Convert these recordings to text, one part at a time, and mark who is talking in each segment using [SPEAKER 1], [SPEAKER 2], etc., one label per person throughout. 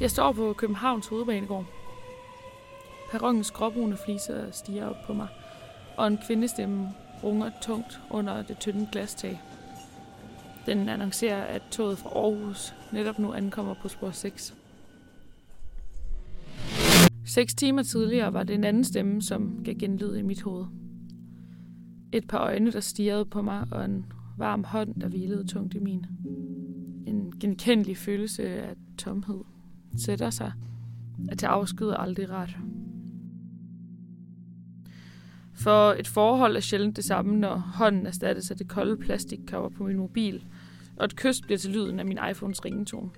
[SPEAKER 1] Jeg står på Københavns hovedbanegård. Perrongens gråbrune fliser stiger op på mig, og en kvindestemme runger tungt under det tynde glastag. Den annoncerer, at toget fra Aarhus netop nu ankommer på spor 6. Seks timer tidligere var det en anden stemme, som gav genlyd i mit hoved. Et par øjne, der stirrede på mig, og en varm hånd, der hvilede tungt i min. En genkendelig følelse af tomhed sætter sig, at det afsked er aldrig ret. For et forhold er sjældent det samme, når hånden erstattes af det kolde plastikcover på min mobil, og et kys bliver til lyden af min iPhones ringetone.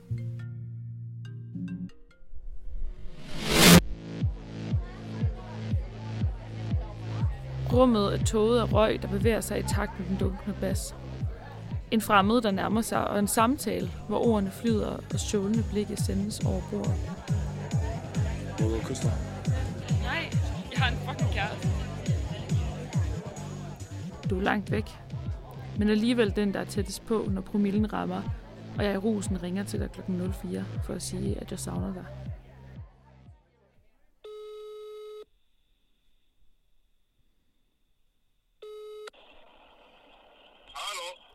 [SPEAKER 1] Rummet er tåget af røg, der bevæger sig i takt med den dunkende bas. En fremmed, der nærmer sig, og en samtale, hvor ordene flyder og sjålende blikke sendes over bordet.
[SPEAKER 2] Må du kysse dig?
[SPEAKER 1] Nej, jeg har en fucking kæreste. Du er langt væk, men alligevel den, der er tættest på, når promillen rammer, og jeg i rusen ringer til dig kl. 04 for at sige, at jeg savner dig.
[SPEAKER 3] Hallå?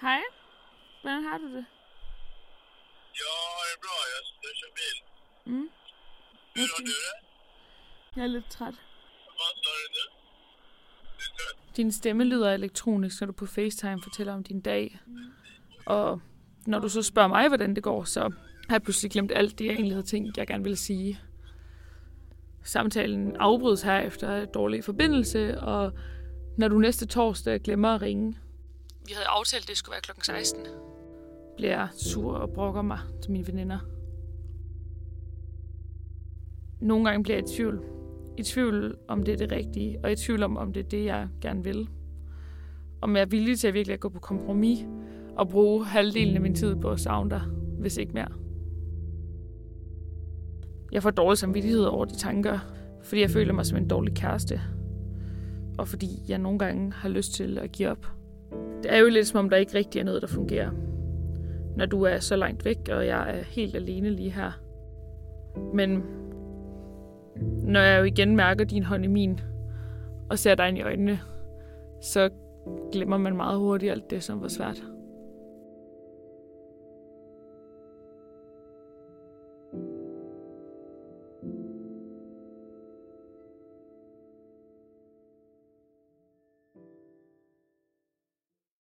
[SPEAKER 1] Hej, hvordan har du det?
[SPEAKER 3] Ja, det är bra. Jag, jag kör bil.
[SPEAKER 1] Mm.
[SPEAKER 3] Hur har du det?
[SPEAKER 1] Jeg er lidt træt.
[SPEAKER 3] Vad sa du nu?
[SPEAKER 1] Din stemme lyder elektronisk, når du på FaceTime fortæller om din dag. Og når du så spørger mig, hvordan det går, så har jeg pludselig glemt alt det, jeg egentlig havde tænkt, jeg gerne ville sige. Samtalen afbrydes her efter dårlig forbindelse, og når du næste torsdag glemmer at ringe. Vi havde aftalt, at det skulle være klokken 16. Bliver sur og brokker mig til mine veninder. Nogle gange bliver jeg i tvivl. I tvivl om det er det rigtige, og i tvivl om, om det er det, jeg gerne vil. Om jeg er villig til at virkelig at gå på kompromis og bruge halvdelen af min tid på at savne dig, hvis ikke mere. Jeg får dårlig samvittighed over de tanker, fordi jeg føler mig som en dårlig kæreste. Og fordi jeg nogle gange har lyst til at give op. Det er jo lidt som om, der ikke rigtig er noget, der fungerer. Når du er så langt væk, og jeg er helt alene lige her. Men når jeg jo igen mærker din hånd i min, og ser dig ind i øjnene, så glemmer man meget hurtigt alt det, som var svært.